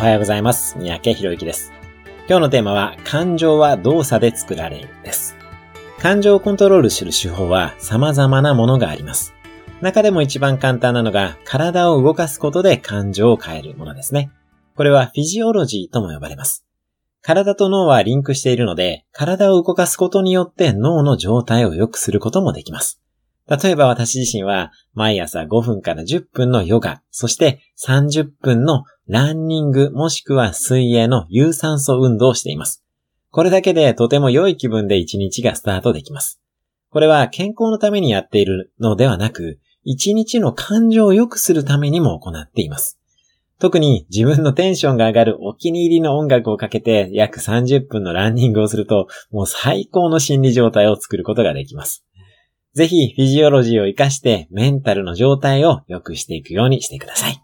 おはようございます。三宅博之です。今日のテーマは、感情は動作で作られるです。感情をコントロールする手法は様々なものがあります。中でも一番簡単なのが、体を動かすことで感情を変えるものですね。これはフィジオロジーとも呼ばれます。体と脳はリンクしているので、体を動かすことによって脳の状態を良くすることもできます。例えば私自身は毎朝5分から10分のヨガ、そして30分のランニングもしくは水泳の有酸素運動をしています。これだけでとても良い気分で一日がスタートできます。これは健康のためにやっているのではなく、一日の感情を良くするためにも行っています。特に自分のテンションが上がるお気に入りの音楽をかけて約30分のランニングをすると、もう最高の心理状態を作ることができます。ぜひフィジオロジーを活かしてメンタルの状態を良くしていくようにしてください。